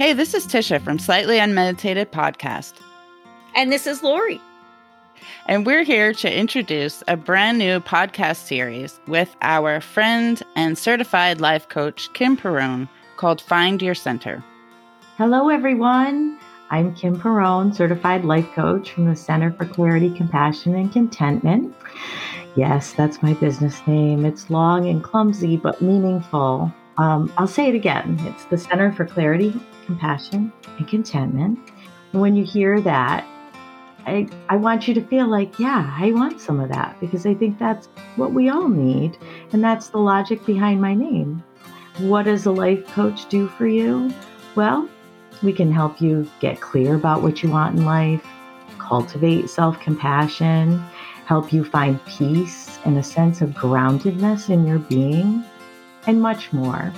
Hey, this is Tisha from Slightly Unmeditated Podcast. And this is Lori. And we're here to introduce a brand new podcast series with our friend and certified life coach, Kim Perrone, called Find Your Center. Hello, everyone. I'm Kim Perrone, certified life coach from the Center for Clarity, Compassion, and Contentment. Yes, that's my business name. It's long and clumsy, but meaningful. Um, I'll say it again. It's the Center for Clarity, Compassion, and Contentment. When you hear that, I, I want you to feel like, yeah, I want some of that because I think that's what we all need. And that's the logic behind my name. What does a life coach do for you? Well, we can help you get clear about what you want in life, cultivate self compassion, help you find peace and a sense of groundedness in your being, and much more.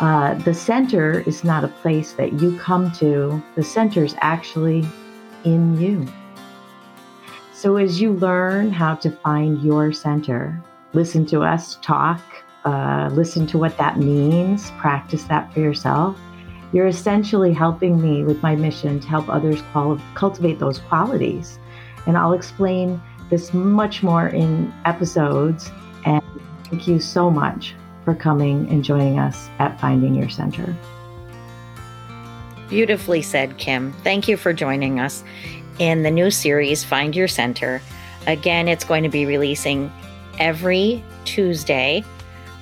Uh, the center is not a place that you come to, the center is actually in you. So, as you learn how to find your center, listen to us talk, uh, listen to what that means, practice that for yourself. You're essentially helping me with my mission to help others quali- cultivate those qualities. And I'll explain this much more in episodes. And thank you so much for coming and joining us at Finding Your Center. Beautifully said, Kim. Thank you for joining us in the new series, Find Your Center. Again, it's going to be releasing every Tuesday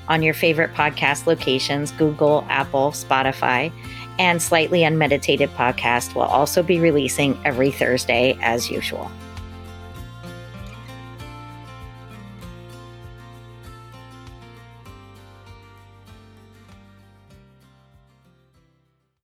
on your favorite podcast locations Google, Apple, Spotify, and Slightly Unmeditated Podcast will also be releasing every Thursday as usual.